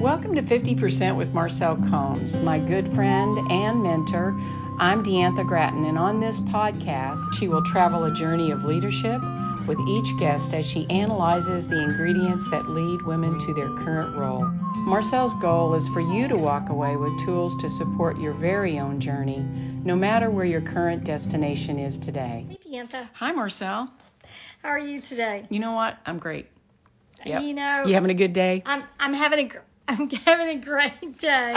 Welcome to 50% with Marcel Combs, my good friend and mentor. I'm Deantha Grattan, and on this podcast, she will travel a journey of leadership with each guest as she analyzes the ingredients that lead women to their current role. Marcel's goal is for you to walk away with tools to support your very own journey, no matter where your current destination is today. Hey, Deantha. Hi, Marcel. How are you today? You know what? I'm great. Yep. You know, You having a good day? I'm I'm having a gr- I'm having a great day.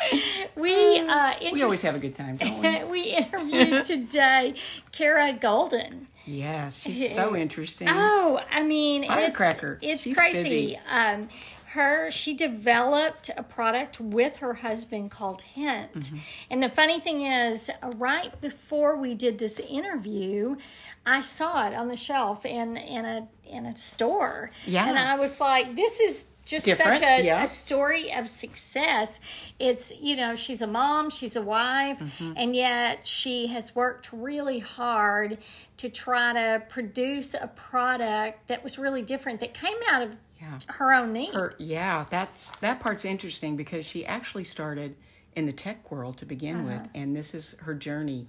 we uh, We always have a good time, don't we? we interviewed today Kara Goldin. Yes, she's so interesting. Oh, I mean, it's, Firecracker. it's She's crazy. Um, her she developed a product with her husband called Hint. Mm-hmm. And the funny thing is, uh, right before we did this interview, I saw it on the shelf in in a in a store. Yeah. and I was like, this is. Just Different, such a, yeah. a story of success. It's, you know, she's a mom, she's a wife, Mm-hmm. and yet she has worked really hard to try to produce a product that was really different that came out of Yeah. her own need. Her, yeah, that's that part's interesting because she actually started in the tech world to begin Uh-huh. with, and this is her journey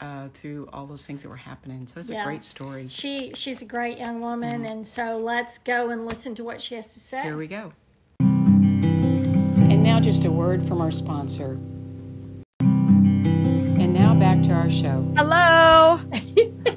uh, through all those things that were happening. So it's Yeah. a great story. She she's a great young woman, Mm-hmm. and so let's go and listen to what she has to say. Here we go. And now, just a word from our sponsor. And now back to our show. Hello.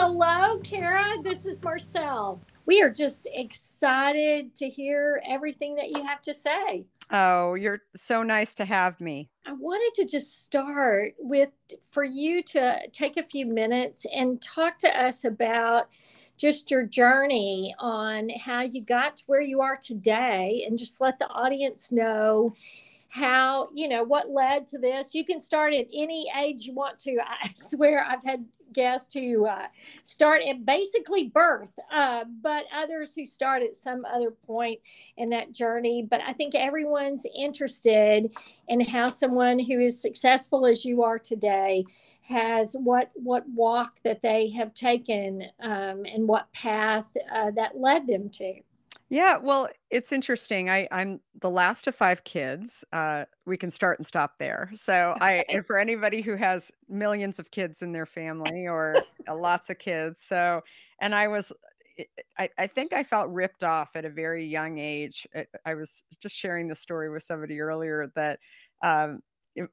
Hello, Kara. This is Marcel. We are just excited to hear everything that you have to say. Oh, you're so nice to have me. I wanted to just start with for you to take a few minutes and talk to us about just your journey on how you got to where you are today and just let the audience know how, you know, what led to this. You can start at any age you want to. I swear I've had guests who uh, start at basically birth, uh, but others who start at some other point in that journey. But I think everyone's interested in how someone who is successful as you are today has what what walk that they have taken um, and what path uh, that led them to. Yeah, well, it's interesting. I, I'm the last of five kids. Uh, we can start and stop there. So, I Okay. and for anybody who has millions of kids in their family or uh, lots of kids, so and I was, I, I think I felt ripped off at a very young age. I, I was just sharing the story with somebody earlier that um,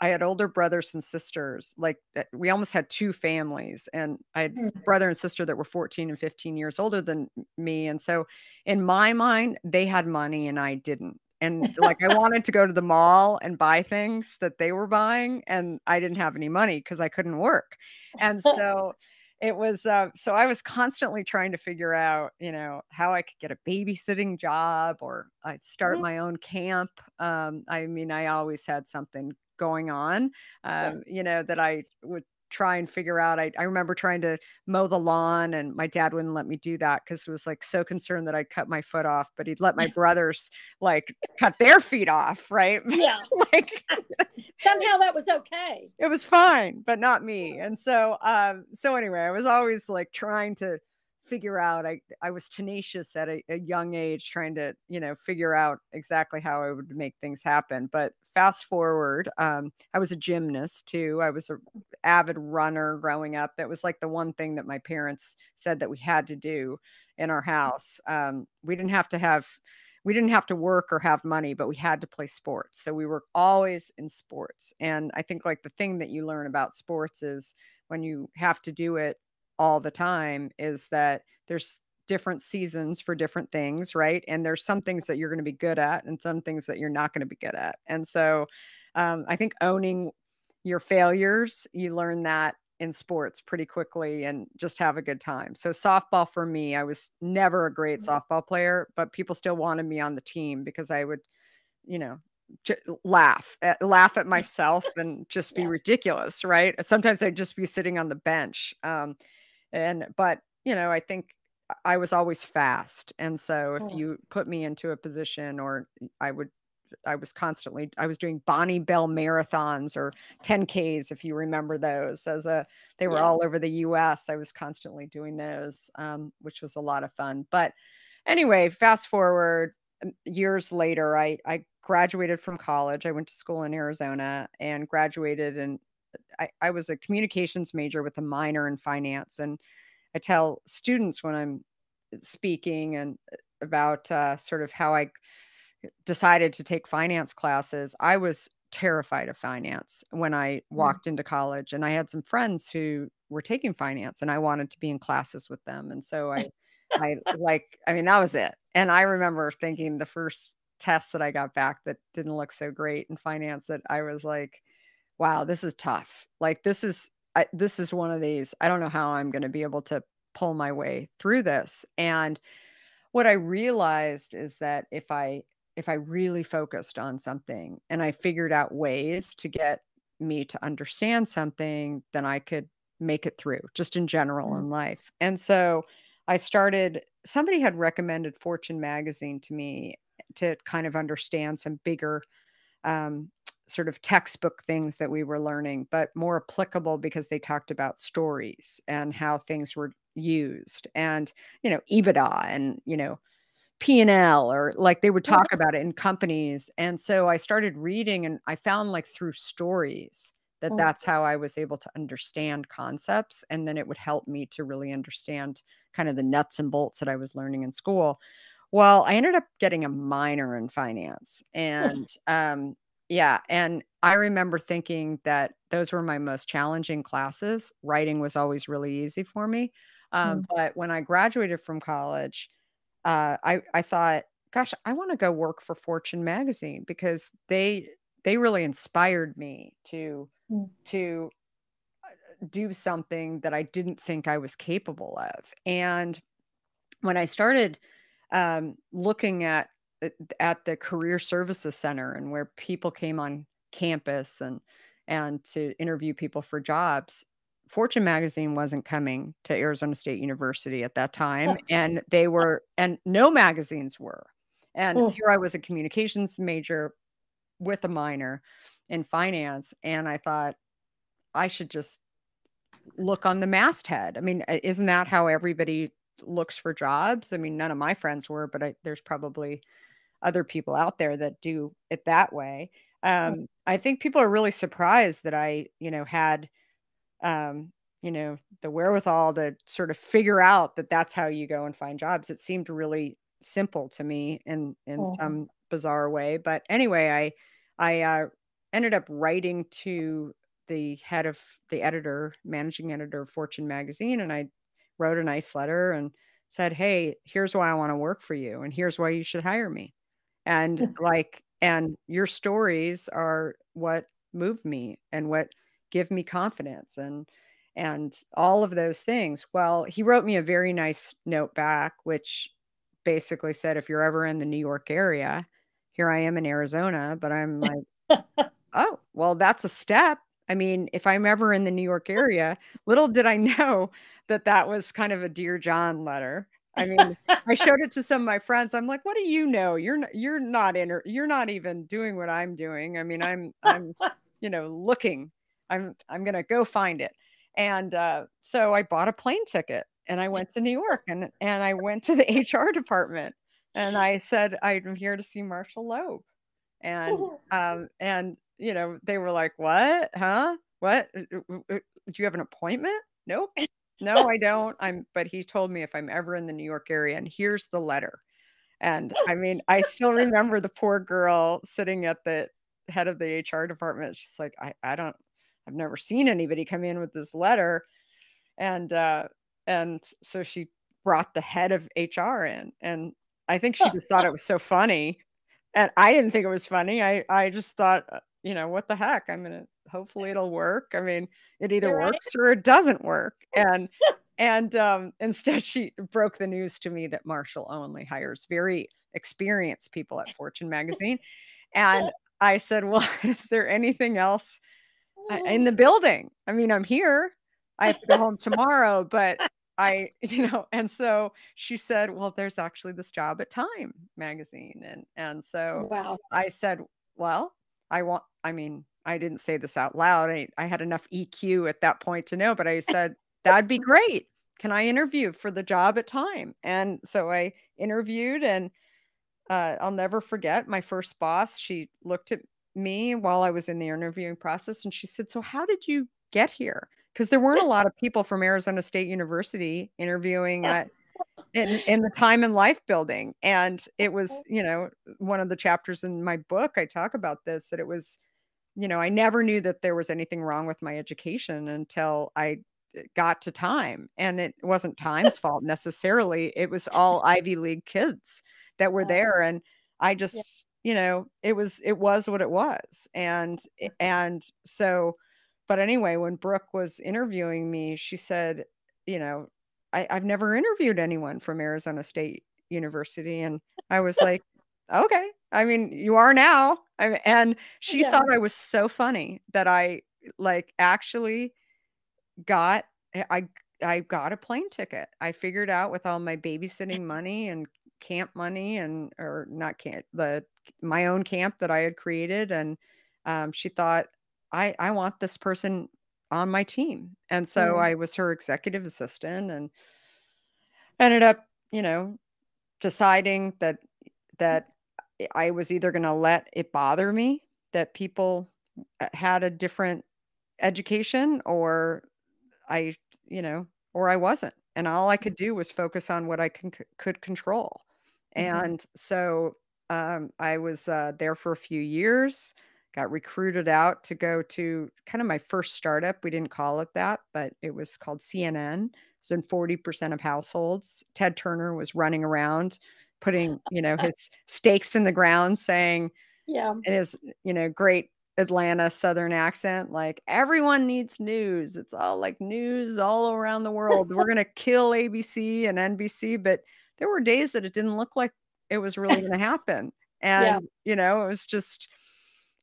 I had older brothers and sisters. Like we almost had two families, and I had Mm. brother and sister that were 14 and 15 years older than me, and so in my mind, they had money and I didn't. And like I wanted to go to the mall and buy things that they were buying, and I didn't have any money because I couldn't work. And so it was uh, so I was constantly trying to figure out, you know, how I could get a babysitting job or I start Mhm. my own camp. Um, I mean, I always had something going on, Yeah. um, you know, that I would try and figure out. I, I remember trying to mow the lawn and my dad wouldn't let me do that because he was like so concerned that I'd cut my foot off, but he'd let my brothers like cut their feet off, right? Yeah, like somehow that was okay. it was fine, but not me. And so um so anyway, I was always like trying to figure out I I was tenacious at a, a young age trying to, you know, figure out exactly how I would make things happen. But fast forward, um I was a gymnast too. I was a avid runner growing up. That was like the one thing that my parents said that we had to do in our house. Um we didn't have to have we didn't have to work or have money, but we had to play sports. So we were always in sports. And I think like the thing that you learn about sports is when you have to do it all the time is that there's different seasons for different things, right? And there's some things that you're going to be good at and some things that you're not going to be good at. And so um, I think owning your failures, you learn that in sports pretty quickly and just have a good time. So softball for me, I was never a great Mhm. softball player, but people still wanted me on the team because I would, you know, j- laugh at, laugh at myself and just be Yeah. ridiculous, right? Sometimes I'd just be sitting on the bench. Um, and but you know, I think I was always fast. And so if Oh. you put me into a position or I would I was constantly I was doing Bonne Bell marathons or 10Ks if you remember those as a they were Yeah. all over the US. I was constantly doing those, um, which was a lot of fun. But anyway, fast forward um, years later, I I graduated from college. I went to school in Arizona and graduated and I, I was a communications major with a minor in finance. And I tell students when I'm speaking and uh, about uh, sort of how I decided to take finance classes, I was terrified of finance when I Mm. walked into college. And I had some friends who were taking finance and I wanted to be in classes with them. And so I, I like, I mean, that was it. And I remember thinking the first test that I got back that didn't look so great in finance that I was like, wow, this is tough. Like, this is, I, this is one of these, I don't know how I'm going to be able to pull my way through this. And what I realized is that if I if I really focused on something and I figured out ways to get me to understand something, then I could make it through just in general Mm. in life. And so I started somebody had recommended Fortune magazine to me to kind of understand some bigger um, sort of textbook things that we were learning, but more applicable because they talked about stories and how things were used and, you know, EBITDA and, you know, P&L or like they would talk about it in companies. And so I started reading and I found like through stories that Mm. that's how I was able to understand concepts. And then it would help me to really understand kind of the nuts and bolts that I was learning in school. Well, I ended up getting a minor in finance. And um, yeah, and I remember thinking that those were my most challenging classes. Writing was always really easy for me. Um, Mm. but when I graduated from college, uh, I I thought, gosh, I want to go work for Fortune magazine because they they really inspired me to Mm. to do something that I didn't think I was capable of. And when I started um, looking at at the career services center and where people came on campus and and to interview people for jobs, Fortune magazine wasn't coming to Arizona State University at that time, and they were, and no magazines were. And Mm. here I was a communications major with a minor in finance, and I thought I should just look on the masthead. I mean, isn't that how everybody looks for jobs? I mean, none of my friends were, but I, there's probably other people out there that do it that way. Um, I think people are really surprised that I, you know, had, um, you know, the wherewithal to sort of figure out that that's how you go and find jobs. It seemed really simple to me in in Mhm. some bizarre way. But anyway, I I uh, ended up writing to the head of the editor, managing editor of Fortune magazine, and I wrote a nice letter and said, "Hey, here's why I want to work for you, and here's why you should hire me." And like, and your stories are what move me and what give me confidence and and all of those things. Well, he wrote me a very nice note back, which basically said, if you're ever in the New York area, here I am in Arizona, but I'm like, oh, well, that's a step. I mean, if I'm ever in the New York area, little did I know that that was kind of a Dear John letter. I mean, I showed it to some of my friends. I'm like, "What do you know? You're not, you're not in, you're not even doing what I'm doing. I mean, I'm, I'm, you know, looking. I'm, I'm gonna go find it." And uh, so I bought a plane ticket and I went to New York and and I went to the HR department and I said, "I'm here to see Marshall Loeb." And um, and you know, they were like, "What? Huh? What? Uh, uh, uh, Do you have an appointment?" Nope. No, I don't. I'm but he told me if I'm ever in the New York area and here's the letter. And I mean, I still remember the poor girl sitting at the head of the HR department. She's like, I, I don't, I've never seen anybody come in with this letter. And uh, and so she brought the head of HR in. And I think she just thought it was so funny. And I didn't think it was funny. I I just thought, uh, you know, what the heck? I'm gonna hopefully it'll work. I mean, it either You're right. works or it doesn't work. And and um, instead, she broke the news to me that Marshall only hires very experienced people at Fortune magazine. And I said, Well, is there anything else in the building? I mean, I'm here. I have to go home tomorrow, but I, you know, and so she said, "Well, there's actually this job at Time magazine." And and so wow. I said, "Well, I want I mean, I didn't say this out loud. I, I had enough EQ at that point to know, but I said, that'd be great. Can I interview for the job at Time? And so I interviewed, and uh, I'll never forget my first boss. She looked at me while I was in the interviewing process and she said, So, how did you get here? Because there weren't a lot of people from Arizona State University interviewing at in, in the time and life building. And it was, you know, one of the chapters in my book, I talk about this that it was, you know, I never knew that there was anything wrong with my education until I uh, got to time. And it wasn't time's fault necessarily. It was all Ivy League kids that were there. And I just, yeah. you know, it was, it was what it was. And, and so, but anyway, when Brooke was interviewing me, she said, you know, I, I've never interviewed anyone from Arizona State University. And I was like, okay. I mean, you are now. I mean, and she yeah. thought I was so funny that I like actually got I I got a plane ticket. I figured out with all my babysitting money and camp money and or not camp the my own camp that I had created and um, she thought I I want this person on my team. And so mm-hmm. I was her executive assistant and ended up, you know, deciding that that I was either going to let it bother me that people uh, had a different education or I, you know, or I wasn't. And all I could do was focus on what I can, could control. Mm-hmm. And so um, I was uh, there for a few years got recruited out to go to kind of my first startup. We didn't call it that, but it was called CNN. It's in 40% of households. Ted Turner was running around putting, you know, his stakes in the ground saying, yeah, it is, you know, great Atlanta Southern accent. Like everyone needs news. It's all like news all around the world. We're going to kill ABC and NBC. But there were days that it didn't look like it was really going to happen. And, yeah. you know, it was just,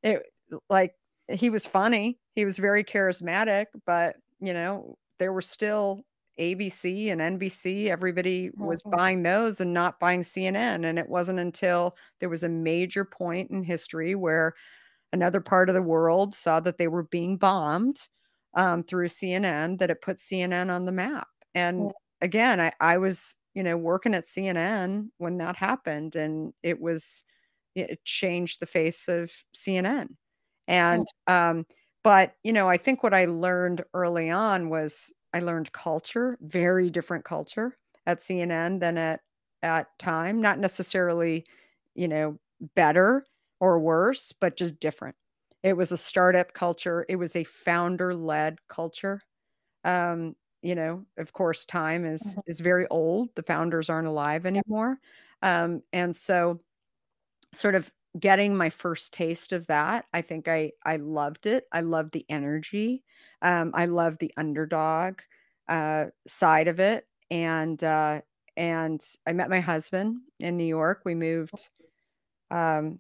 it like he was funny. He was very charismatic, but you know, there were still ABC and NBC. Everybody was mm-hmm. buying those and not buying CNN. And it wasn't until there was a major point in history where another part of the world saw that they were being bombed um, through CNN that it put CNN on the map. And again, I, I was, you know, working at CNN when that happened, and it was it changed the face of CNN. And um, but you know, I think what I learned early on was I learned culture, very different culture at CNN than at at Time. Not necessarily, you know, better or worse, but just different. It was a startup culture. It was a founder-led culture. Um, you know, of course, Time is mm-hmm. is very old. The founders aren't alive anymore. Um, and so sort of getting my first taste of that i think i i loved it. I loved the energy um, i loved the underdog uh, side of it and uh, and i met my husband in new york. We moved um,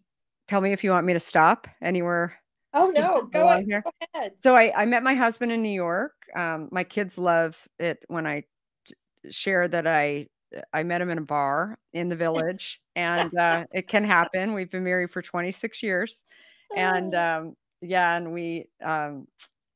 tell me if you want me to stop anywhere oh no go, ahead, go ahead. So I, I met my husband in new york. Um, my kids love it when I t- share that i I met him in a bar in the village, and uh, it can happen. We've been married for 26 years, and oh. um, yeah, and we um,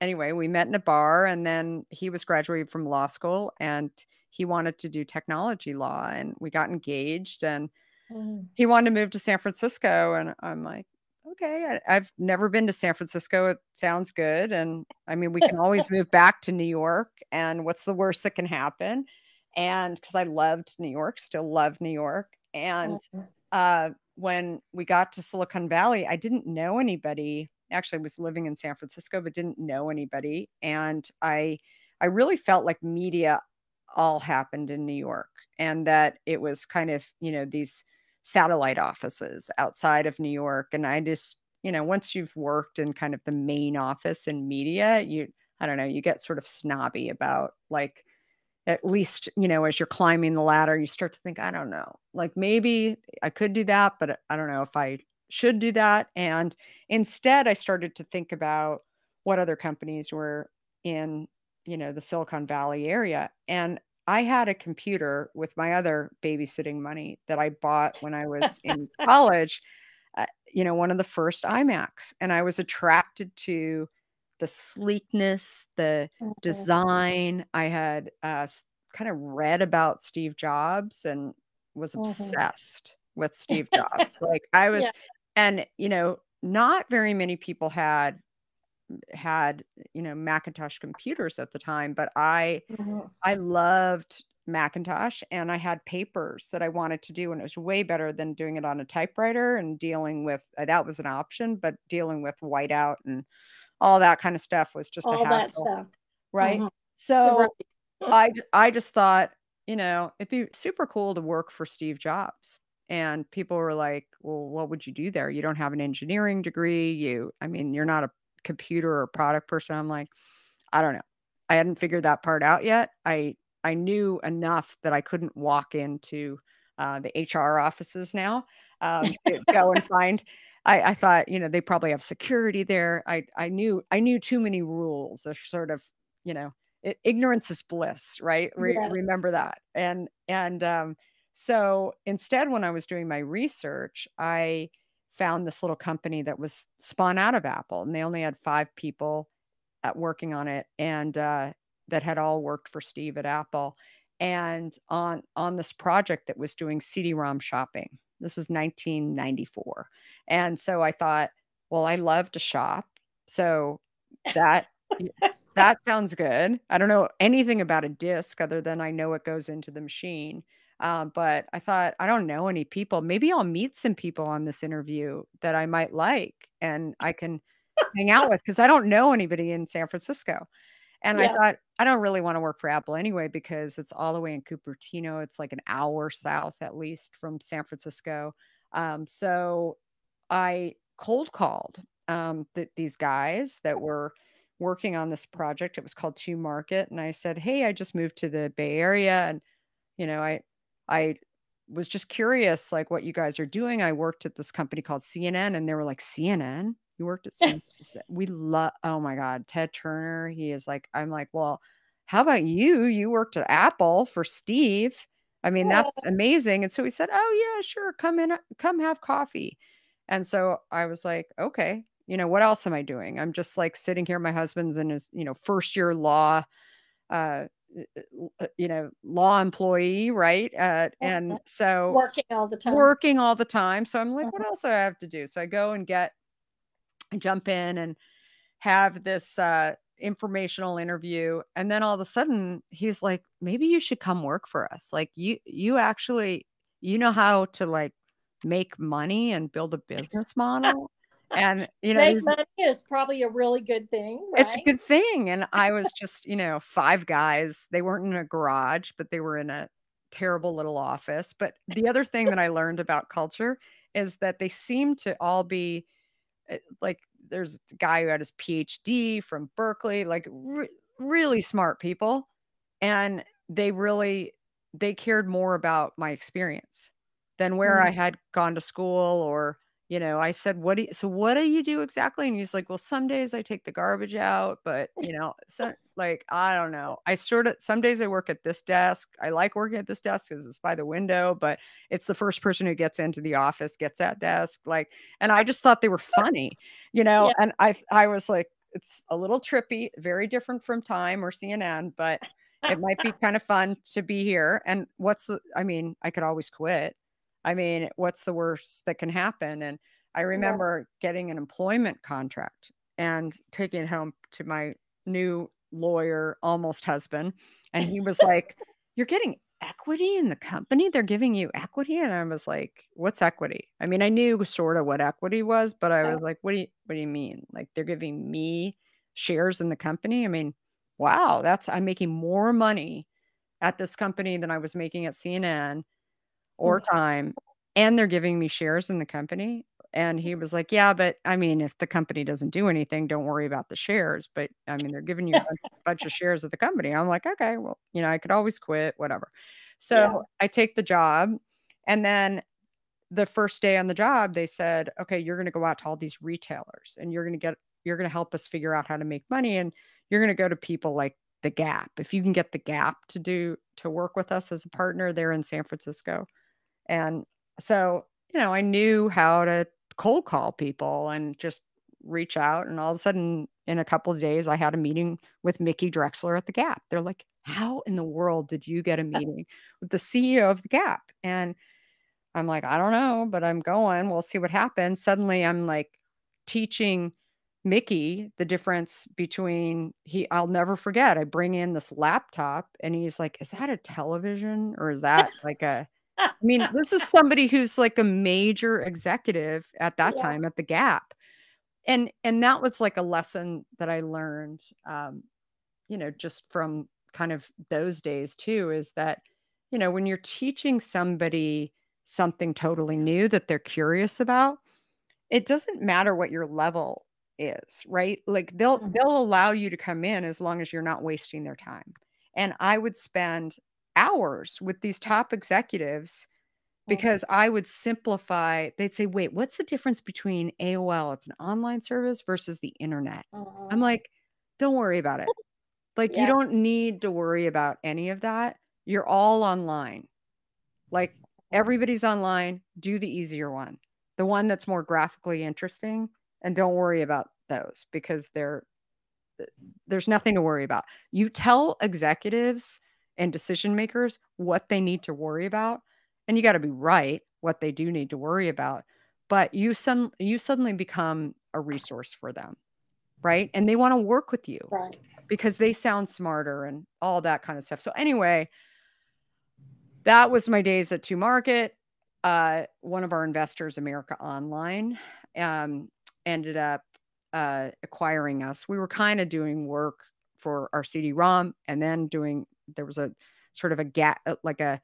anyway we met in a bar, and then he was graduating from law school, and he wanted to do technology law, and we got engaged, and mm. he wanted to move to San Francisco, and I'm like. Okay, I, I've never been to San Francisco. It sounds good. And I mean, we can always move back to New York. And what's the worst that can happen? And because I loved New York, still love New York. And uh, when we got to Silicon Valley, I didn't know anybody. Actually, I was living in San Francisco, but didn't know anybody. And I, I really felt like media all happened in New York, and that it was kind of you know these satellite offices outside of New York. And I just you know once you've worked in kind of the main office in media, you I don't know, you get sort of snobby about like at least you know as you're climbing the ladder you start to think i don't know like maybe i could do that but i don't know if i should do that and instead i started to think about what other companies were in you know the silicon valley area and I had a computer with my other babysitting money that I bought when I was in college. Uh, you know, one of the first iMacs, and I was attracted to the sleekness, the Mhm. design. I had uh, kind of read about Steve Jobs and was Mhm. obsessed with Steve Jobs. Like I was, Yeah. and you know, not very many people had had you know Macintosh computers at the time, but I Mhm. I loved Macintosh and I had papers that I wanted to do, and it was way better than doing it on a typewriter and dealing with uh, that was an option, but dealing with whiteout and all that kind of stuff was just a All that stuff. right? Mhm. So Right. I just thought, you know, it'd be super cool to work for Steve Jobs. And people were like, "Well, what would you do there? You don't have an engineering degree. You, I mean, you're not a computer or product person." I'm like, I don't know. I hadn't figured that part out yet. I I knew enough that I couldn't walk into uh, the HR offices now um, to go and find. I, I thought, you know, they probably have security there. I I knew I knew too many rules. Of sort of, you know, i- ignorance is bliss, right? Re- Yes. remember that. And and um, so instead, when I was doing my research, I found this little company that was spun out of Apple, and they only had five people at working on it and uh, that had all worked for Steve at Apple and on on this project that was doing CD-ROM shopping. This is 1994. And so I thought, well, I love to shop. So that that sounds good. I don't know anything about a disc other than I know it goes into the machine. Um, but I thought, I don't know any people. Maybe I'll meet some people on this interview that I might like and I can hang out with because I don't know anybody in San Francisco. And I thought, I don't really want to work for Apple anyway because it's all the way in Cupertino. It's like an hour south, at least, from San Francisco. Um, so I cold called um, th- these guys that were working on this project. It was called 2Market, and I said, "Hey, I just moved to the Bay Area, and you know, I I was just curious, like what you guys are doing. I worked at this company called CNN, and they were like, CNN." You worked at CNN? We love, oh my God, Ted Turner. He is like, I'm like, well, how about you? You worked at Apple for Steve. I mean, Yeah. that's amazing. And so he said, Oh, yeah, sure. Come in, uh, come have coffee. And so I was like, Okay, you know, what else am I doing? I'm just like sitting here. My husband's in his, you know, first year law, uh, uh, you know, law employee, right? Uh, and so Working all the time. working all the time. So I'm like, what Mhm. else do I have to do? So I go and get, jump in and have this uh, informational interview, and then all of a sudden he's like, maybe you should come work for us. Like you, you actually, you know how to like make money and build a business model, and you know, Make money is probably a really good thing, right? it's a good thing. And I was just, you know, five guys. They weren't in a garage, but they were in a terrible little office. But the other thing that I learned about culture is that they seem to all be Eh, like there's a guy who had his PhD from Berkeley, like re- really smart people. And they really they cared more about my experience than where I mm. had gone to school or you know, I said, "What do you, so? What do you do exactly?" And he's like, "Well, some days I take the garbage out, but you know, so like I don't know. I sort of some days I work at this desk. I like working at this desk because it's by the window, but it's the first person who gets into the office gets that desk. Like, and I just thought they were funny, you know. Yeah. And I I was like, it's a little trippy, very different from Time or CNN, but it might be kind of fun to be here. And what's the? I mean, I could always quit. I mean, what's the worst that can happen? And I remember getting an employment contract and taking it home to my new lawyer, almost husband. And he was like, You're getting equity in the company? They're giving you equity? And I was like, What's equity? I mean, I knew sort of what equity was, but I was like, What do you what do you mean? Like they're giving me shares in the company? I mean, wow, that's I'm making more money at this company than I was making at CNN or mm. time and they're giving me shares in the company and he was like yeah but i mean if the company doesn't do anything don't worry about the shares but i mean they're giving you a bunch, of shares of the company i'm like okay well you know i could always quit whatever so Yeah. i take the job and then the first day on the job they said okay you're going to go out to all these retailers and you're going to get you're going to help us figure out how to make money and you're going to go to people like the Gap. If you can get the Gap to do to work with us as a partner, they're in San Francisco. And so, you know, I knew how to cold call people and just reach out. And all of a sudden, in a couple of days, I had a meeting with Mickey Drexler at the Gap. They're like, How in the world did you get a meeting with the CEO of the Gap? And I'm like, I don't know, but I'm going. We'll see what happens. Suddenly, I'm like teaching Mickey the difference between he I'll never forget. I bring in this laptop and he's like, "Is that a television or is that like a I mean, this is somebody who's like a major executive at that yeah. time at the Gap. And and that was like a lesson that I learned um you know, just from kind of those days too is that you know, when you're teaching somebody something totally new that they're curious about, it doesn't matter what your level is, right? Like they'll mm-hmm. they'll allow you to come in as long as you're not wasting their time. And I would spend hours with these top executives because I would simplify. They'd say, "Wait, what's the difference between AOL, it's an online service versus the internet?" Uh-huh. I'm like, "Don't worry about it. Like yeah. you don't need to worry about any of that. You're all online. Like everybody's online. Do the easier one. The one that's more graphically interesting and don't worry about those because they're there's nothing to worry about. You tell executives and decision makers what they need to worry about. And you got to be right what they do need to worry about but you some you suddenly become a resource for them right? And they want to work with you right. because they sound smarter and all that kind of stuff. So anyway that was my days at 2Market. Uh, one of our investors america online um, ended up uh, acquiring us. We were kind of doing work for our cd-rom and then doing there was a sort of a gap uh, like a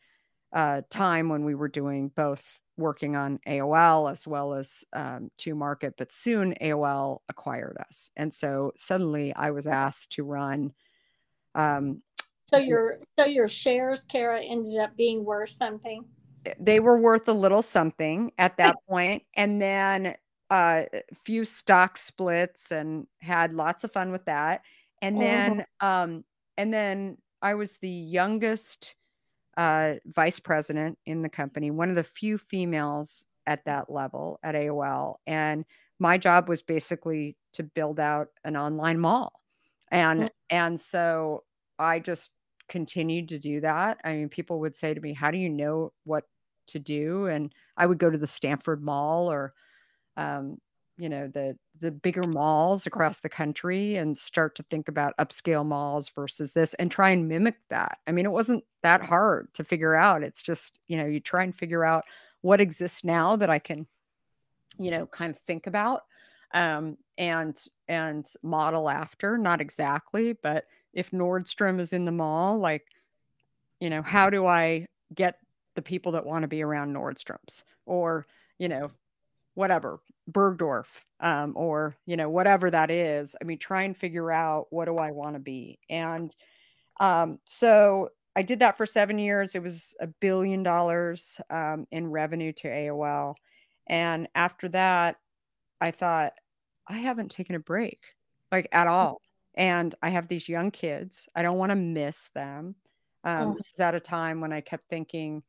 uh, time when we were doing both working on AOL as well as um, 2Market, but soon AOL acquired us. And so suddenly I was asked to run. Um, so your so your shares, Kara, ended up being worth something. They were worth a little something at that point, and then uh, a few stock splits, and had lots of fun with that. And then, mm-hmm. um, and then I was the youngest uh, vice president in the company, one of the few females at that level at AOL. And my job was basically to build out an online mall. And mm-hmm. and so I just continued to do that. I mean, people would say to me, How do you know what to do? And I would go to the Stanford Mall or um, you know the the bigger malls across the country and start to think about upscale malls versus this and try and mimic that. I mean it wasn't that hard to figure out. It's just you know you try and figure out what exists now that i can you know kind of think about um, and and model after not exactly but if nordstrom is in the mall like you know how do i get the people that want to be around nordstrom's? Or you know whatever Bergdorf um, or you know whatever that is. I mean, try and figure out what do I want to be. And um, so I did that for seven years. It was a billion dollars um, in revenue to AOL. And after that, I thought I haven't taken a break like at all. And I have these young kids. I don't want to miss them. Um, oh. This is at a time when I kept thinking,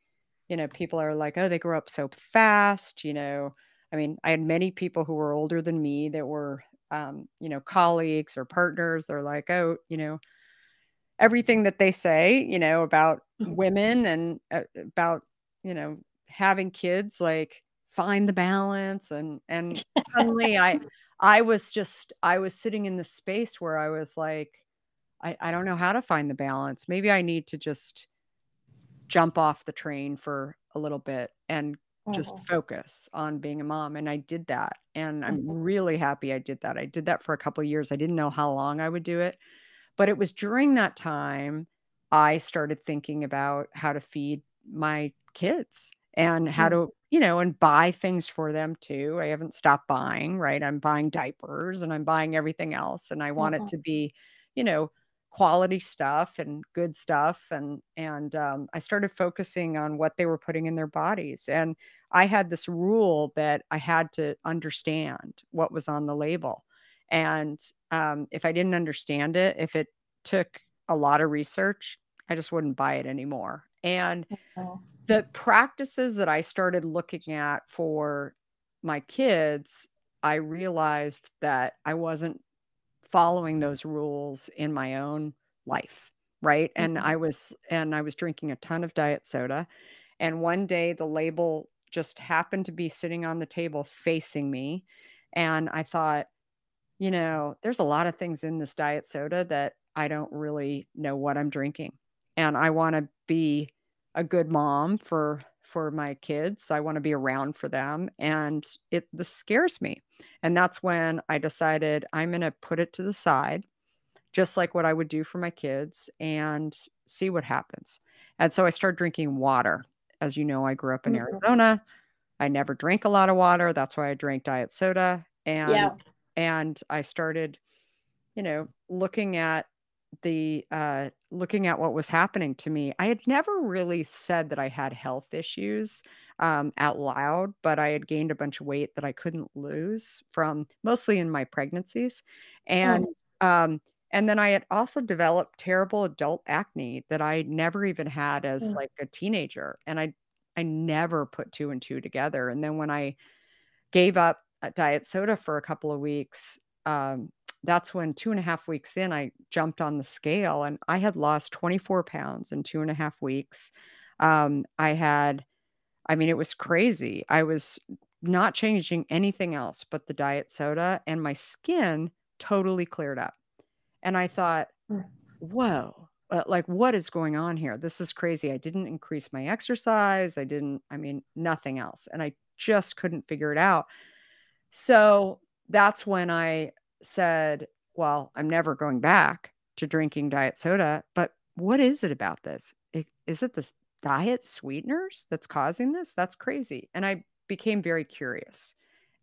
you know, people are like, oh, they grow up so fast, you know I mean, I had many people who were older than me that were, um, you know, colleagues or partners. They're like, oh, you know, everything that they say, you know, about mm-hmm. women and uh, about, you know, having kids, like find the balance. And, and suddenly I, I was just, I was sitting in the space where I was like, I, I don't know how to find the balance. Maybe I need to just jump off the train for a little bit and just mm-hmm. focus on being a mom and i did that and i'm mm-hmm. really happy i did that i did that for a couple years i didn't know how long i would do it but it was during that time i started thinking about how to feed my kids and how mm-hmm. to you know and buy things for them too i haven't stopped buying right i'm buying diapers and i'm buying everything else and i want mm-hmm. it to be you know quality stuff and good stuff and and um, i started focusing on what they were putting in their bodies and i had this rule that i had to understand what was on the label and um, if i didn't understand it if it took a lot of research, I just wouldn't buy it anymore. And oh. the practices that I started looking at for my kids, I realized that I wasn't following those rules in my own life right and mm-hmm. i was and i was drinking a ton of diet soda and one day the label just happened to be sitting on the table facing me and i thought you know there's a lot of things in this diet soda that i don't really know what i'm drinking and i want to be a good mom for for my kids i want to be around for them and it this scares me and that's when i decided i'm going to put it to the side just like what I would do for my kids and see what happens. And so I started drinking water. As you know, I grew up in mm-hmm. Arizona. I never drank a lot of water. That's why I drank diet soda. And yeah. and I started, you know, looking at the uh looking at what was happening to me. I had never really said that I had health issues um out loud, but I had gained a bunch of weight that I couldn't lose from mostly in my pregnancies. And mm. um and then I had also developed terrible adult acne that I never even had as mm. like a teenager. And I I never put two and two together. And then when I gave up diet soda for a couple of weeks, um, that's when two and a half weeks in, I jumped on the scale and I had lost 24 pounds in two and a half weeks. Um, I had, I mean, it was crazy. I was not changing anything else but the diet soda, and my skin totally cleared up. And I thought, mm. whoa, uh, like what is going on here? This is crazy. I didn't increase my exercise. I didn't, I mean, nothing else. And I just couldn't figure it out. So that's when I said, well, I'm never going back to drinking diet soda. But what is it about this? Is it this diet sweeteners that's causing this? That's crazy. And I became very curious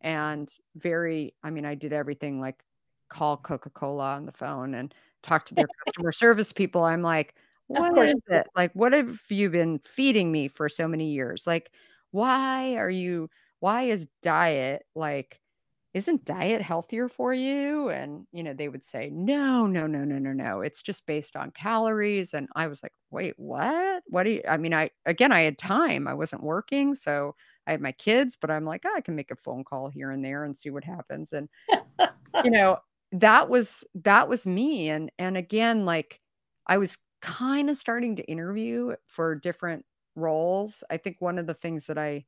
and very, I mean, I did everything like call Coca-Cola on the phone and talk to their customer service people. I'm like, what is it? Like, what have you been feeding me for so many years? Like, why are you, why is diet like, isn't diet healthier for you? And, you know, they would say, no, no, no, no, no, no. It's just based on calories. And I was like, wait, what? What do you, I mean, I, again, I had time. I wasn't working. So I had my kids, but I'm like, oh, I can make a phone call here and there and see what happens. And, you know, that was that was me and and again like i was kind of starting to interview for different roles i think one of the things that i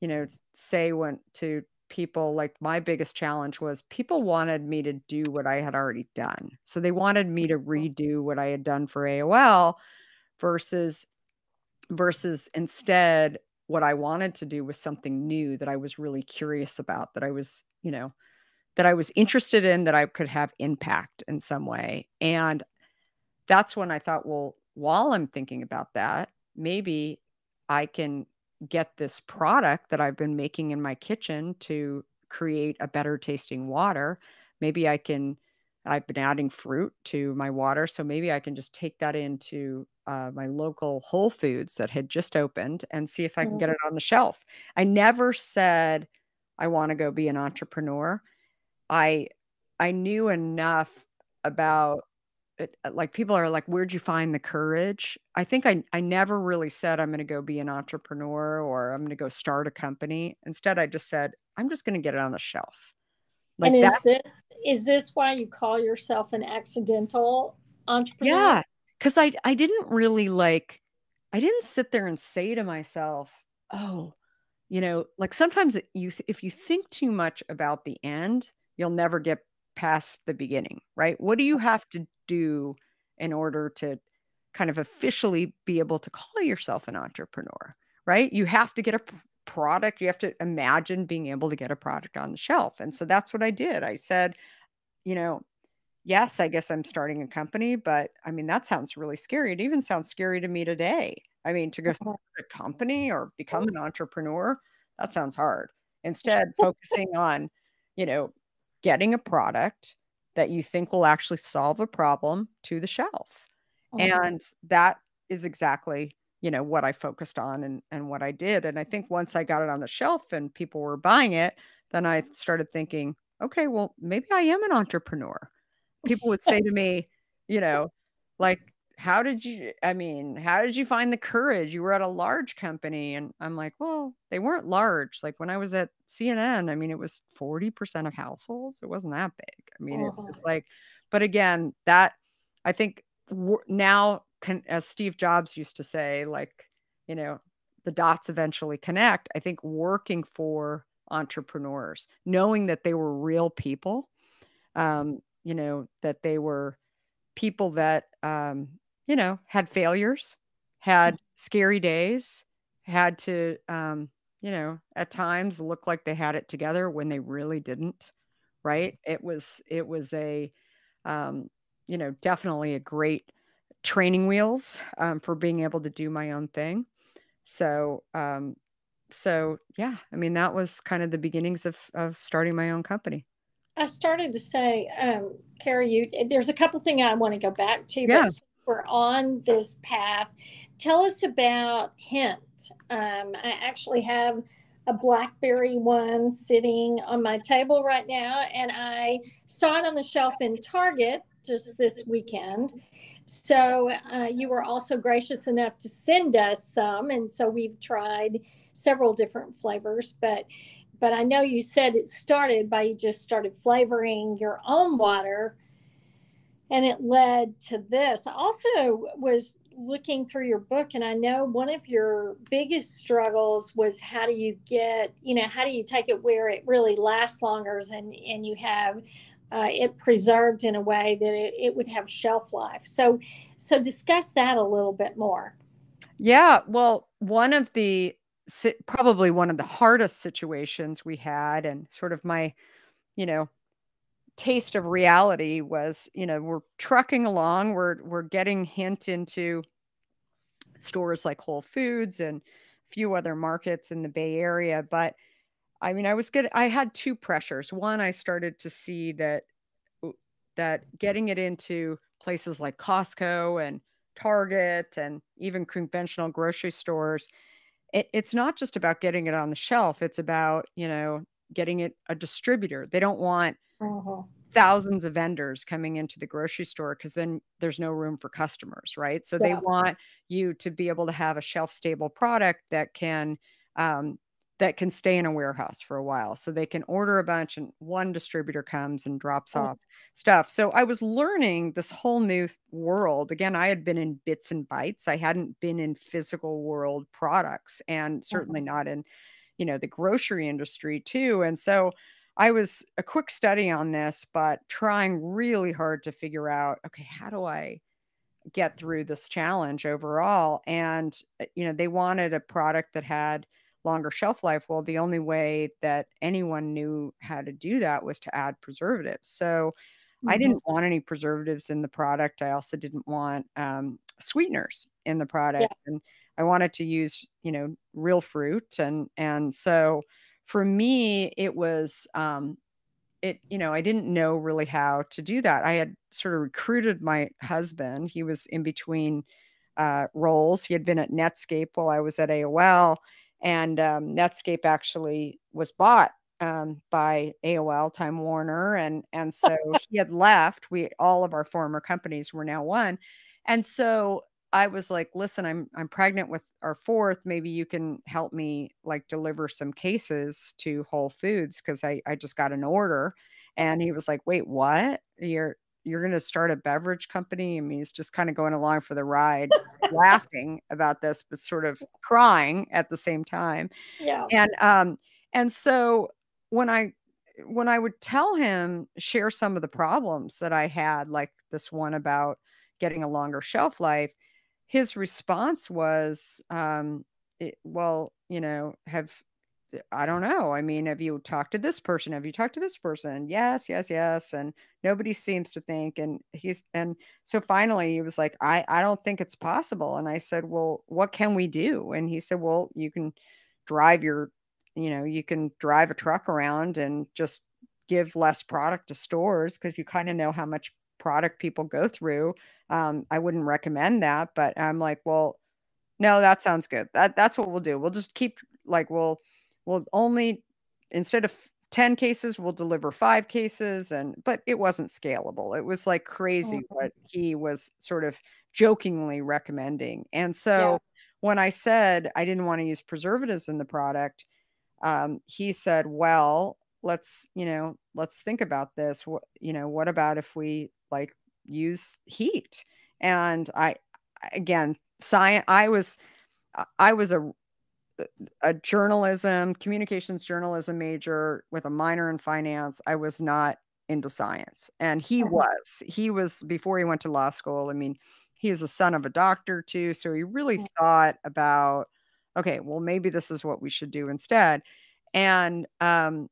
you know say went to people like my biggest challenge was people wanted me to do what i had already done so they wanted me to redo what i had done for aol versus versus instead what i wanted to do was something new that i was really curious about that i was you know that I was interested in that I could have impact in some way. And that's when I thought, well, while I'm thinking about that, maybe I can get this product that I've been making in my kitchen to create a better tasting water. Maybe I can, I've been adding fruit to my water. So maybe I can just take that into uh, my local Whole Foods that had just opened and see if I can get mm-hmm. it on the shelf. I never said I want to go be an entrepreneur. I I knew enough about it, uh, like people are like where'd you find the courage? I think i i never really said i'm going to go be an entrepreneur or i'm going to go start a company. Instead i just said i'm just going to get it on the shelf. Like and is that, this is this why you call yourself an accidental entrepreneur? Yeah because i i didn't really like i didn't sit there and say to myself oh you know like sometimes you if you think too much about the end you'll never get past the beginning, right? What do you have to do in order to kind of officially be able to call yourself an entrepreneur, right? You have to get a product, you have to imagine being able to get a product on the shelf. And so that's what I did. I said, you know, yes, I guess I'm starting a company, but I mean, that sounds really scary. It even sounds scary to me today. I mean, to go start a company or become an entrepreneur, that sounds hard. Instead, focusing on, you know, getting a product that you think will actually solve a problem to the shelf. Mm-hmm. And that is exactly, you know, what I focused on and, and what I did. And I think once I got it on the shelf and people were buying it, then I started thinking, okay, well, maybe I am an entrepreneur. People would say to me, you know, like how did you i mean how did you find the courage? You were at a large company and i'm like well they weren't large. Like when i was at cnn i mean it was 40% of households. It wasn't that big. I mean it was like but again that i think now can, as steve jobs used to say like you know the dots eventually connect. I think working for entrepreneurs knowing that they were real people um you know that they were people that um you know, had failures, had scary days, had to, um, you know, at times look like they had it together when they really didn't. Right. It was, it was a, um, you know, definitely a great training wheels um, for being able to do my own thing. So, um, so yeah, I mean, that was kind of the beginnings of, of starting my own company. I started to say, um, Kara, you, there's a couple things I want to go back to, yeah. but we're on this path, tell us about Hint. Um, I actually have a blackberry one sitting on my table right now, and I saw it on the shelf in Target just this weekend. So uh, you were also gracious enough to send us some, and so we've tried several different flavors, but but I know you said it started by you just started flavoring your own water and it led to this. I also was looking through your book and I know one of your biggest struggles was how do you get, you know, how do you take it where it really lasts longer and and you have uh, it preserved in a way that it, it would have shelf life. So so discuss that a little bit more. Yeah, well, one of the probably one of the hardest situations we had and sort of my you know taste of reality was, you know, we're trucking along, we're we're getting hint into stores like Whole Foods and a few other markets in the Bay Area, but I mean, I was good. I had two pressures. One, I started to see that that getting it into places like Costco and Target and even conventional grocery stores, it, it's not just about getting it on the shelf. It's about you know getting it a distributor. They don't want uh-huh. thousands of vendors coming into the grocery store because then there's no room for customers, right? So yeah. they want you to be able to have a shelf stable product that can um, that can stay in a warehouse for a while. So they can order a bunch and one distributor comes and drops oh. off stuff. So I was learning this whole new world. Again, I had been in bits and bytes. I hadn't been in physical world products and certainly mm-hmm. not in, you know, the grocery industry too. And so I was a quick study on this, but trying really hard to figure out okay, how do I get through this challenge overall? And, uh, you know, they wanted a product that had longer shelf life. Well, the only way that anyone knew how to do that was to add preservatives. So, Mm-hmm. I didn't want any preservatives in the product. I also didn't want um, sweeteners in the product, yeah. and I wanted to use, you know, real fruit, and and so for me, it was um, it you know i didn't know really how to do that. I had sort of recruited my husband. He was in between uh, roles. He had been at netscape while i was at aol and um, netscape actually was bought um, by aol time warner and and so he had left. We all of our former companies were now one. And so I was like, listen, I'm I'm pregnant with our fourth. Maybe you can help me like deliver some cases to Whole Foods because I, I just got an order. And he was like, wait, what? You're you're gonna start a beverage company? I mean, he's just kind of going along for the ride, laughing about this, but sort of crying at the same time. Yeah. And um, and so when I when I would tell him, share some of the problems that I had, like this one about getting a longer shelf life his response was, um, it, well, you know, have I don't know. I mean, have you talked to this person? Have you talked to this person? Yes, yes, yes. And nobody seems to think. And he's and so finally he was like, I, I don't think it's possible. And I said, Well, what can we do? And he said, Well, you can drive your, you know, you can drive a truck around and just give less product to stores because you kind of know how much product people go through. Um, I wouldn't recommend that, but I'm like, well, no, that sounds good. That that's what we'll do. We'll just keep like we'll we'll only instead of 10 cases, we'll deliver five cases and but it wasn't scalable. It was like crazy mm-hmm. what he was sort of jokingly recommending. And so yeah. when I said I didn't want to use preservatives in the product, um, he said, "Well, let's you know, let's think about this. What you know, what about if we like use heat?" And I, again, science. I was, I was a a journalism, communications journalism major with a minor in finance. I was not into science, and he mm-hmm. was. He was before he went to law school. I mean, he is a son of a doctor too, so he really mm-hmm. thought about, okay, well, maybe this is what we should do instead, and um,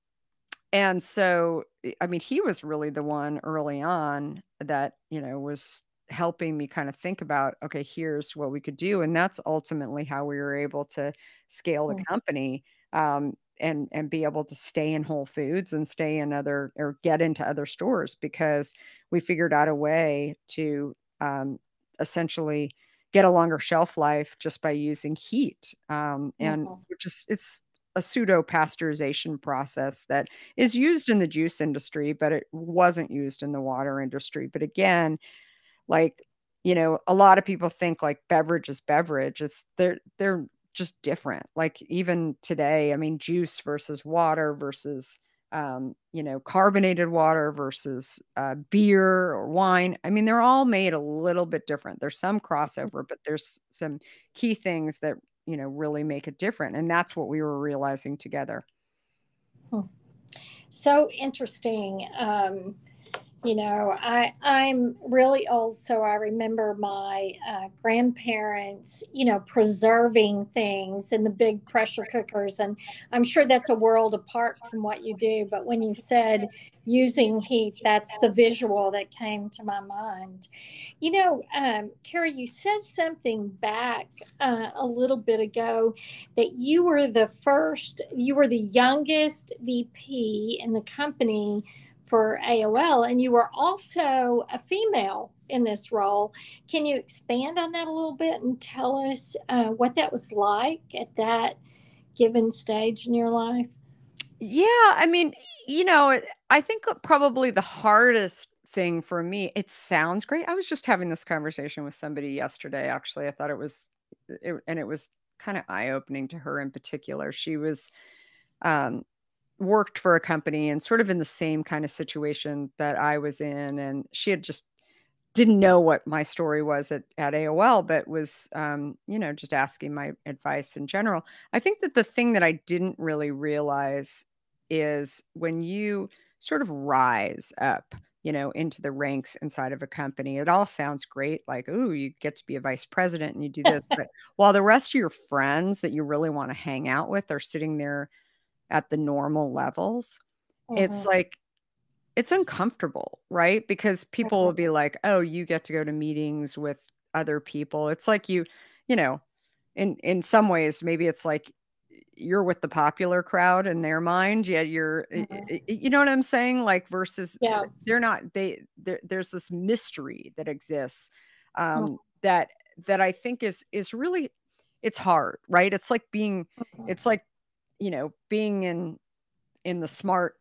and so I mean, he was really the one early on that you know was helping me kind of think about okay here's what we could do and that's ultimately how we were able to scale the company um, and and be able to stay in whole foods and stay in other or get into other stores because we figured out a way to um, essentially get a longer shelf life just by using heat um, and mm-hmm. which it's a pseudo pasteurization process that is used in the juice industry but it wasn't used in the water industry. But again like you know a lot of people think like beverage is beverage. It's they're they're just different. Like even today i mean juice versus water versus um, you know carbonated water versus uh, beer or wine. I mean they're all made a little bit different. There's some crossover but there's some key things that you know really make it different and that's what we were realizing together hmm. so interesting um, you know i i'm really old so i remember my uh, grandparents you know preserving things in the big pressure cookers and i'm sure that's a world apart from what you do but when you said using heat that's the visual that came to my mind. You know um, Kara you said something back uh, a little bit ago that you were the first you were the youngest vp in the company for AOL, and you were also a female in this role. Can you expand on that a little bit and tell us uh, what that was like at that given stage in your life? Yeah, I mean, you know, I think probably the hardest thing for me, it sounds great. I was just having this conversation with somebody yesterday, actually. I thought it was, it, and it was kind of eye opening to her in particular. She was, um, worked for a company and sort of in the same kind of situation that I was in. And she had just didn't know what my story was at, at AOL, but was, um, you know, just asking my advice in general. I think that the thing that I didn't really realize is when you sort of rise up, you know, into the ranks inside of a company, it all sounds great. Like, oh, you get to be a vice president and you do this. but while the rest of your friends that you really want to hang out with are sitting there at the normal levels, mm-hmm. it's like it's uncomfortable, right? Because people will mm-hmm. be like, "Oh, you get to go to meetings with other people." It's like you, you know, in in some ways maybe it's like you're with the popular crowd in their mind yeah you're mm-hmm. you know what i'm saying like versus yeah they're not they there's this mystery that exists um mm-hmm. that that i think is is really it's hard right it's like being mm-hmm. it's like you know being in in the smart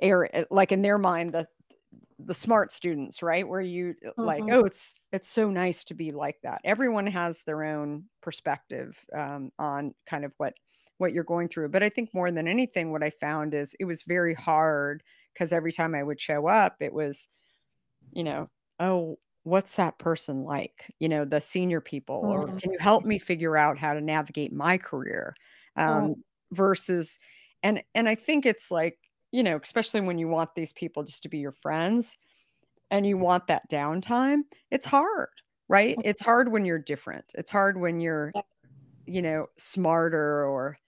area eh, like in their mind the the smart students right? Where you mm-hmm. like oh it's it's so nice to be like that. Everyone has their own perspective um, on kind of what what you're going through. But i think more than anything what i found is it was very hard because every time i would show up it was you know oh what's that person like? You know the senior people mm-hmm. or can you help me figure out how to navigate my career? Um, versus and and I think it's like, you know, especially when you want these people just to be your friends and you want that downtime, it's hard, right? It's hard when you're different. It's hard when you're you know, smarter or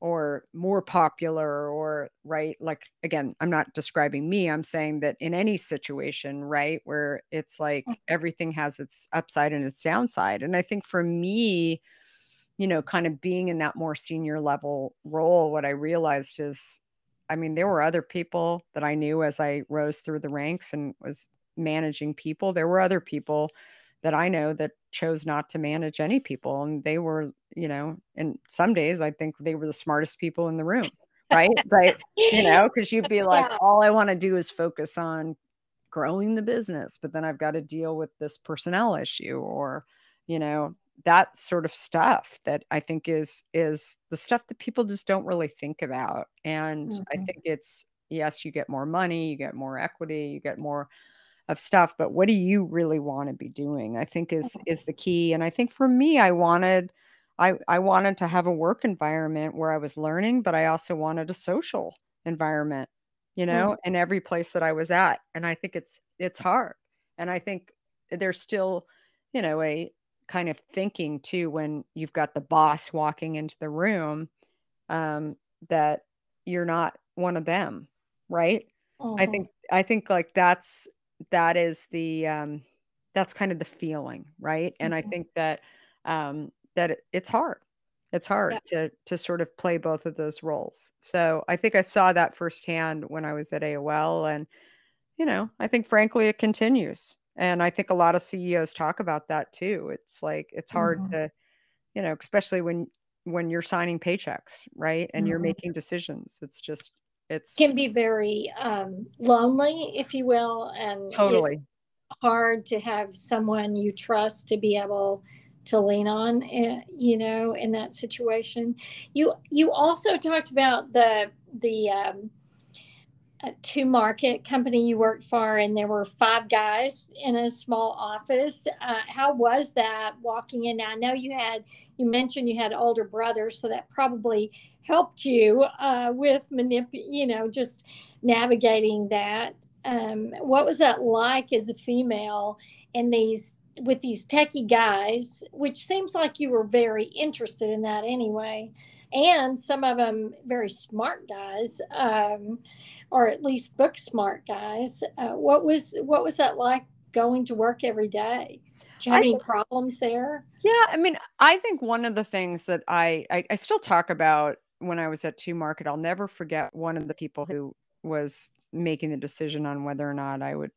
or more popular or right like again i'm not describing me i'm saying that in any situation right where it's like mm. everything has its upside and its downside and i think for me you know, kind of being in that more senior level role, what I realized is, I mean, there were other people that I knew as I rose through the ranks and was managing people. There were other people that I know that chose not to manage any people. And they were, you know, and some days I think they were the smartest people in the room. Right. but, you know, because you'd be like, yeah. all I want to do is focus on growing the business, but then I've got to deal with this personnel issue or, you know, that sort of stuff that I think is is the stuff that people just don't really think about. And mm-hmm. I think it's yes, you get more money, you get more equity, you get more of stuff, but what do you really want to be doing? I think is mm-hmm. is the key. And I think for me, I wanted I I wanted to have a work environment where I was learning, but I also wanted a social environment, you know, mm-hmm. in every place that I was at. And I think it's it's hard. And I think there's still, you know, a kind of thinking too when you've got the boss walking into the room um, that you're not one of them, right? Mm-hmm. I think I think like that's that is the um, that's kind of the feeling, right? And mm-hmm. I think that um, that it, it's hard. It's hard yeah. to to sort of play both of those roles. So I think I saw that firsthand when I was at AOL, and you know, I think frankly it continues. And I think a lot of CEOs talk about that too. It's like it's hard mm-hmm. to, you know, especially when when you're signing paychecks, right? And mm-hmm. you're making decisions. It's just it's can be very um, lonely, if you will, and totally hard to have someone you trust to be able to lean on eh, you know in that situation you you also talked about the the um, 2Market company you worked for and there were five guys in a small office. Uh, how was that walking in? Now i know you had you mentioned you had older brothers so that probably helped you uh, with manip you know just navigating that. Um, what was that like as a female in these with these techie guys which seems like you were very interested in that anyway and some of them very smart guys, um, or at least book smart guys. Uh, what was what was that like going to work every day? Do you have I, any problems there? Yeah, I mean, I think one of the things that I, I I still talk about when I was at 2Market, I'll never forget one of the people who was making the decision on whether or not I would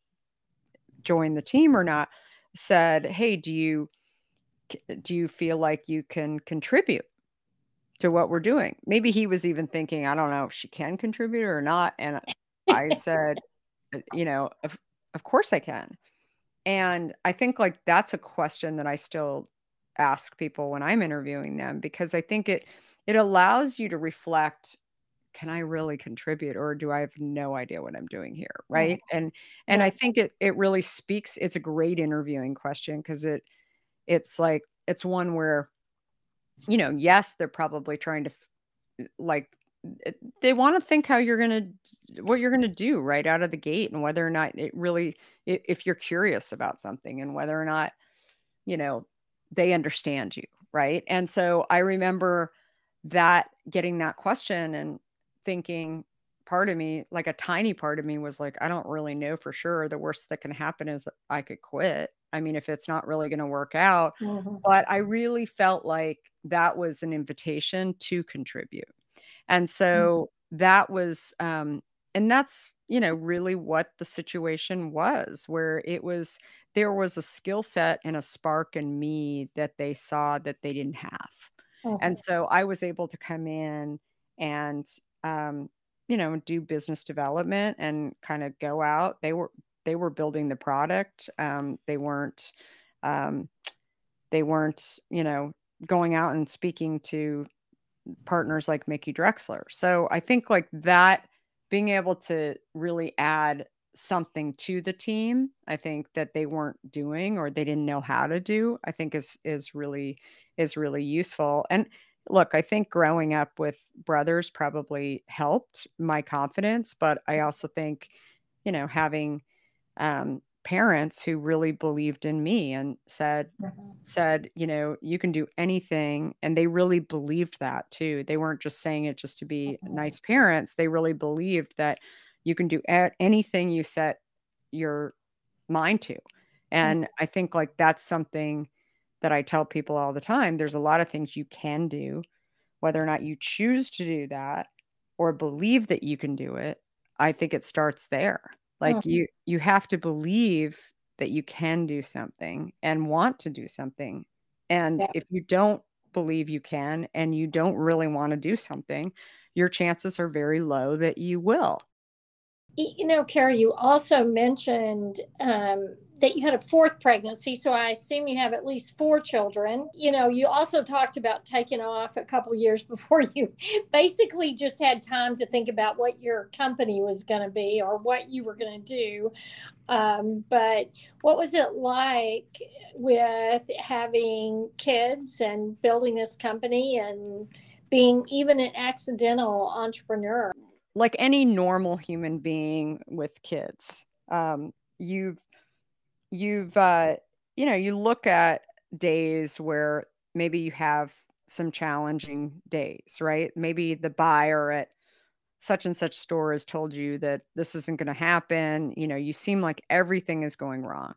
join the team or not said, "Hey, do you do you feel like you can contribute?" to what we're doing. Maybe he was even thinking, I don't know if she can contribute or not. And I said, uh, you know, of, of course I can. And I think like that's a question that I still ask people when I'm interviewing them because I think it it allows you to reflect can I really contribute or do I have no idea what I'm doing here right mm-hmm. and and yeah. I think it it really speaks it's a great interviewing question because it it's like it's one where you know, yes, they're probably trying to like they want to think how you're going to what you're going to do right out of the gate and whether or not it really if you're curious about something and whether or not you know they understand you right and so i remember that getting that question and thinking part of me like a tiny part of me was like i don't really know for sure the worst that can happen is i could quit i mean if it's not really going to work out mm-hmm. but i really felt like that was an invitation to contribute. And mm. so mm-hmm. that was, um, and that's, you know, really what the situation was, where it was, there was a skill set and a spark in me that they saw that they didn't have. Okay. And so I was able to come in and, um, you know, do business development and kind of go out. They were, they were building the product. Um, they weren't, um, they weren't, you know, going out and speaking to partners like Mickey Drexler. So I think like that being able to really add something to the team, I think that they weren't doing or they didn't know how to do, I think is is really is really useful. And look, I think growing up with brothers probably helped my confidence, but I also think, you know, having um, parents who really believed in me and said mm-hmm. said you know you can do anything and they really believed that too they weren't just saying it just to be mm-hmm. nice parents they really believed that you can do anything you set your mind to and mm-hmm. i think like that's something that i tell people all the time there's a lot of things you can do whether or not you choose to do that or believe that you can do it i think it starts there like oh. you you have to believe that you can do something and want to do something. And yeah. if you don't believe you can and you don't really want to do something, your chances are very low that you will. You know, Kara, you also mentioned um, that you had a fourth pregnancy, so I assume you have at least four children. You know, you also talked about taking off a couple years before you basically just had time to think about what your company was going to be or what you were going to do. Um, but what was it like with having kids and building this company and being even an accidental entrepreneur? Like any normal human being with kids, um, you've you've uh, you know you look at days where maybe you have some challenging days right? Maybe the buyer at such and such store has told you that this isn't going to happen. You know you seem like everything is going wrong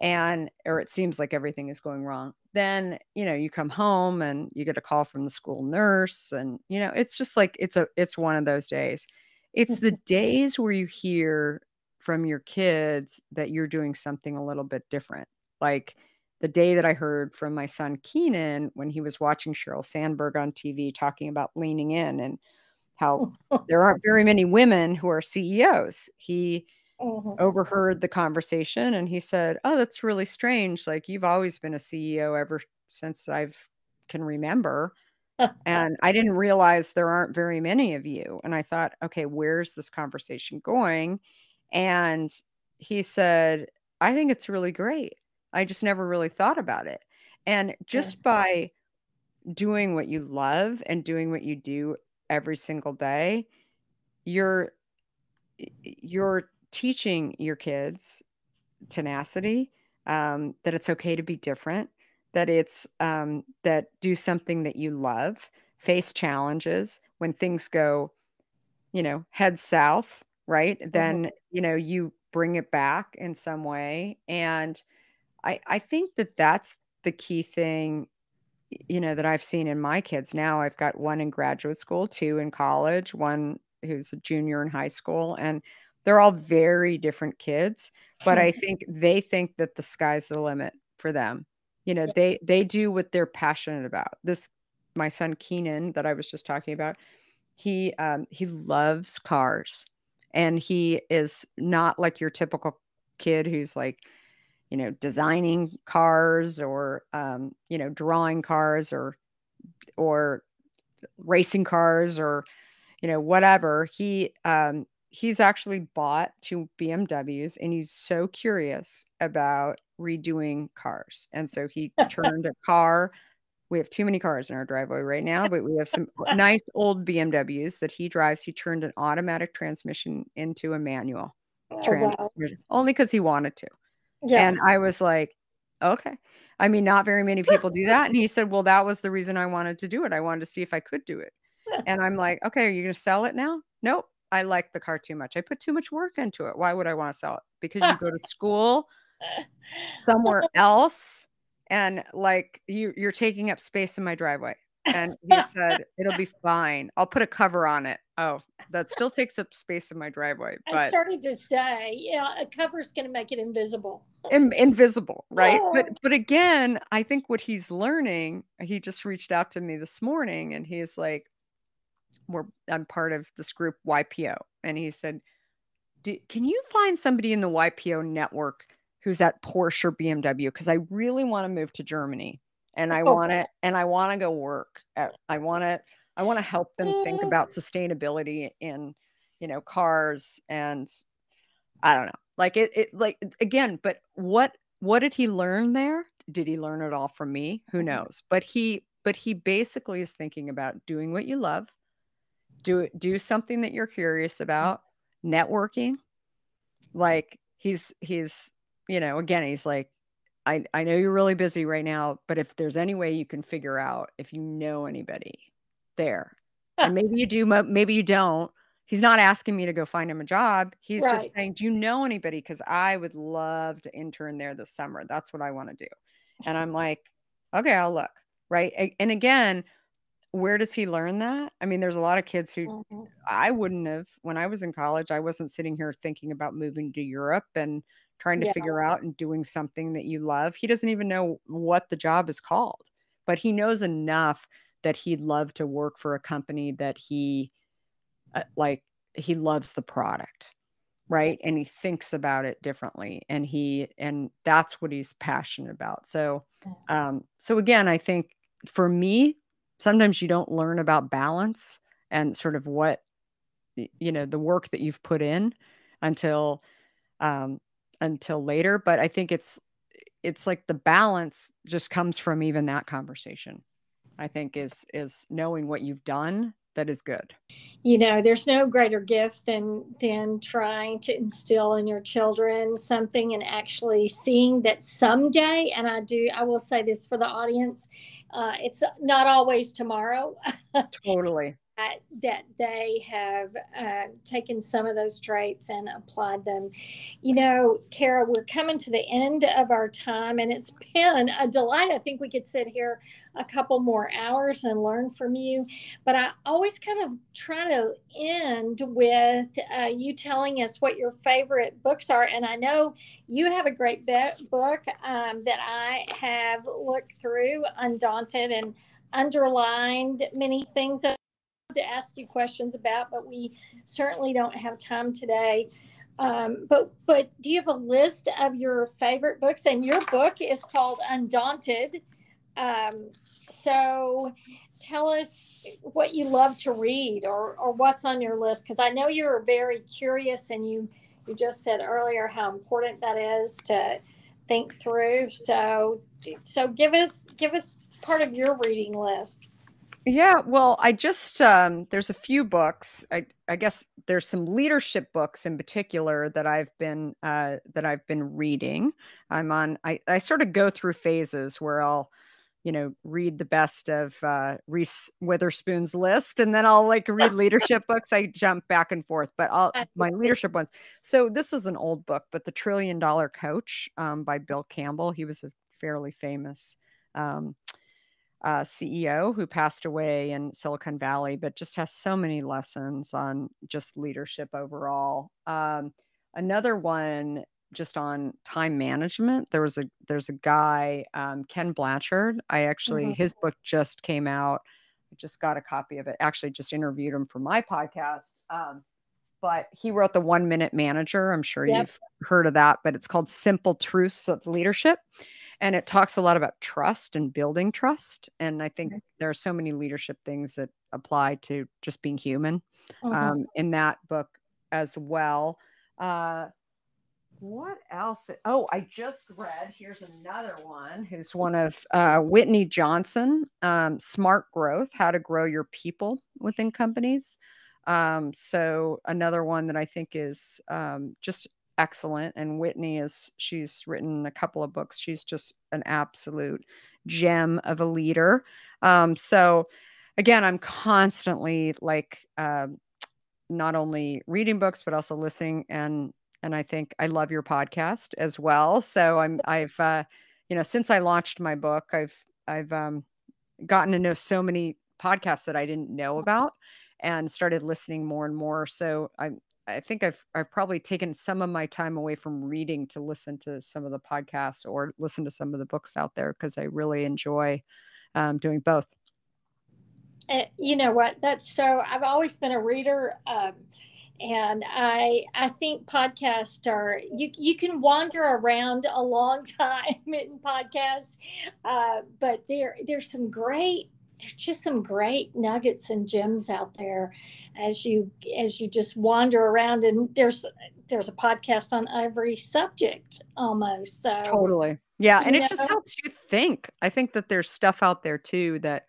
and or it seems like everything is going wrong. Then you know you come home and you get a call from the school nurse and you know it's just like it's a it's one of those days. It's the days where you hear from your kids that you're doing something a little bit different. Like the day that I heard from my son Keenan when he was watching Sheryl Sandberg on TV talking about leaning in and how there aren't very many women who are CEOs. He mm-hmm. overheard the conversation and he said, "Oh, that's really strange. Like you've always been a CEO ever since I've can remember." and I didn't realize there aren't very many of you. And I thought, okay, where's this conversation going? And he said, I think it's really great. I just never really thought about it. And just yeah. by doing what you love and doing what you do every single day, you're you're teaching your kids tenacity, um, that it's okay to be different, that it's um, that do something that you love, face challenges when things go, you know, head south right? Mm-hmm. then you know you bring it back in some way. And i i think that that's the key thing you know that i've seen in my kids. Now i've got one in graduate school two in college one who's a junior in high school and they're all very different kids. But i think they think that the sky's the limit for them. You know they they do what they're passionate about. This my son keenan that i was just talking about he um he loves cars and he is not like your typical kid who's like you know designing cars or um, you know drawing cars or or racing cars or you know whatever. He um, he's actually bought two BMWs and he's so curious about redoing cars. And so he turned a car we have too many cars in our driveway right now, but we have some nice old BMWs that he drives. He turned an automatic transmission into a manual oh, transmission wow. only because he wanted to. Yeah. And I was like, okay. I mean, not very many people do that. And he said, well, that was the reason I wanted to do it. I wanted to see if I could do it. And I'm like, okay, are you going to sell it now? Nope. I like the car too much. I put too much work into it. Why would I want to sell it? Because you go to school somewhere else and like you you're taking up space in my driveway. And he said it'll be fine. I'll put a cover on it. Oh that still takes up space in my driveway but i started to say yeah a cover's going to make it invisible. In, invisible right? Oh. but but again i think what he's learning he just reached out to me this morning and he's like we're i'm part of this group ypo and he said can you find somebody in the ypo network who's at Porsche or BMW because I really want to move to Germany and I oh. want to and I want to go work. At, I want to I want to help them think about sustainability in you know cars and I don't know. Like it it like again, but what what did he learn there? Did he learn it all from me? Who mm-hmm. knows? But he but he basically is thinking about doing what you love. Do do something that you're curious mm. about, networking. Like he's he's you know, again, he's like, I, I know you're really busy right now, but if there's any way you can figure out if you know anybody there, and maybe you do, maybe you don't. He's not asking me to go find him a job. He's right. just saying, Do you know anybody? Because I would love to intern there this summer. That's what I want to do. And I'm like, Okay, I'll look. Right. And again, where does he learn that? I mean, there's a lot of kids who mm-hmm. I wouldn't have when I was in college. I wasn't sitting here thinking about moving to Europe and trying to yeah. figure out and doing something that you love. He doesn't even know what the job is called, but he knows enough that he'd love to work for a company that he uh, like he loves the product. right and he thinks about it differently and he and that's what he's passionate about so um so again i think for me sometimes you don't learn about balance and sort of what you know the work that you've put in until um until later but i think it's it's like the balance just comes from even that conversation i think is is knowing what you've done that is good. You know there's no greater gift than than trying to instill in your children something and actually seeing that someday and i do i will say this for the audience uh, it's not always tomorrow. Totally that they have uh, taken some of those traits and applied them. You know, Kara, we're coming to the end of our time, and it's been a delight. I think we could sit here a couple more hours and learn from you. But I always kind of try to end with uh, you telling us what your favorite books are. And I know you have a great book um, that I have looked through, Undaunted, and underlined many things that to ask you questions about, but we certainly don't have time today. Um, but but do you have a list of your favorite books? And your book is called Undaunted. Um, so tell us what you love to read or or what's on your list because I know you're very curious and you you just said earlier how important that is to think through. So so give us give us part of your reading list. Yeah, well, I just um, there's a few books. I I guess there's some leadership books in particular that I've been uh, that I've been reading. I'm on. I I sort of go through phases where I'll, you know, read the best of uh, Reese Witherspoon's list, and then I'll like read leadership books. I jump back and forth, but I'll my leadership ones. So this is an old book, but the Trillion Dollar Coach um, by Bill Campbell. He was a fairly famous. Um, uh, CEO who passed away in Silicon Valley, but just has so many lessons on just leadership overall. Um, another one just on time management. There was a there's a guy um, Ken Blanchard. I actually mm-hmm. his book just came out. I just got a copy of it. Actually, just interviewed him for my podcast. Um, but he wrote the One Minute Manager. I'm sure yep. you've heard of that, but it's called Simple Truths of Leadership and it talks a lot about trust and building trust and i think there are so many leadership things that apply to just being human mm-hmm. um, in that book as well. Uh, what else? Oh i just read here's another one who's one of uh, whitney johnson um, smart growth how to grow your people within companies. Um, so another one that i think is um, just excellent. And Whitney is, she's written a couple of books. She's just an absolute gem of a leader. Um, so, again, I'm constantly like, uh, not only reading books but also listening and and I think I love your podcast as well. So I'm I've uh, you know since I launched my book, I've I've um, gotten to know so many podcasts that I didn't know about and started listening more and more. So I'm I think I've I've probably taken some of my time away from reading to listen to some of the podcasts or listen to some of the books out there because I really enjoy um, doing both. Uh, you know what? That's so. I've always been a reader, um, and I I think podcasts are you you can wander around a long time in podcasts, uh, but there there's some great there's just some great nuggets and gems out there as you as you just wander around and there's there's a podcast on every subject almost so totally. Yeah and it know, just helps you think. I think that there's stuff out there too that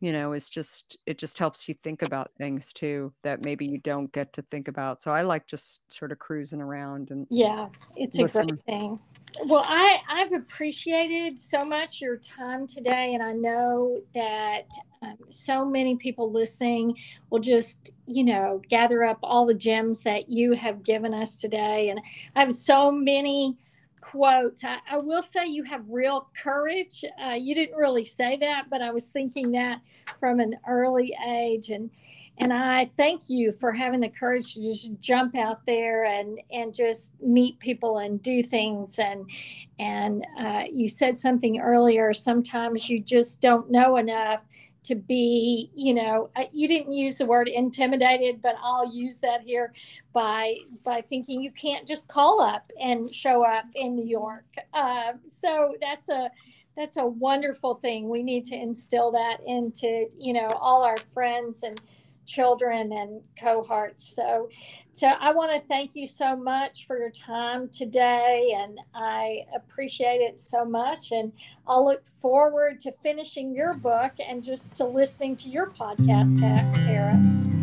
you know is just it just helps you think about things too that maybe you don't get to think about. So i like just sort of cruising around and yeah it's listen. a great thing well, I, I've appreciated so much your time today, and I know that um, so many people listening will just, you know, gather up all the gems that you have given us today. And I have so many quotes. I, I will say you have real courage. Uh, you didn't really say that, but I was thinking that from an early age. And and I thank you for having the courage to just jump out there and and just meet people and do things. And and uh, you said something earlier. Sometimes you just don't know enough to be, you know, you didn't use the word intimidated, but I'll use that here by by thinking you can't just call up and show up in New York. Uh, so that's a that's a wonderful thing. We need to instill that into, you know, all our friends and children and cohorts. So, so I want to thank you so much for your time today, and I appreciate it so much. And I'll look forward to finishing your book and just to listening to your podcast, Kara.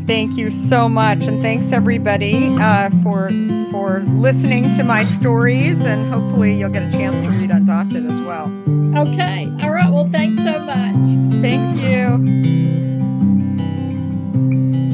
Thank you so much, and thanks everybody uh, for for listening to my stories, and hopefully you'll get a chance to read Undaunted as well. Okay. All right. Well, thanks so much. Thank you thank you.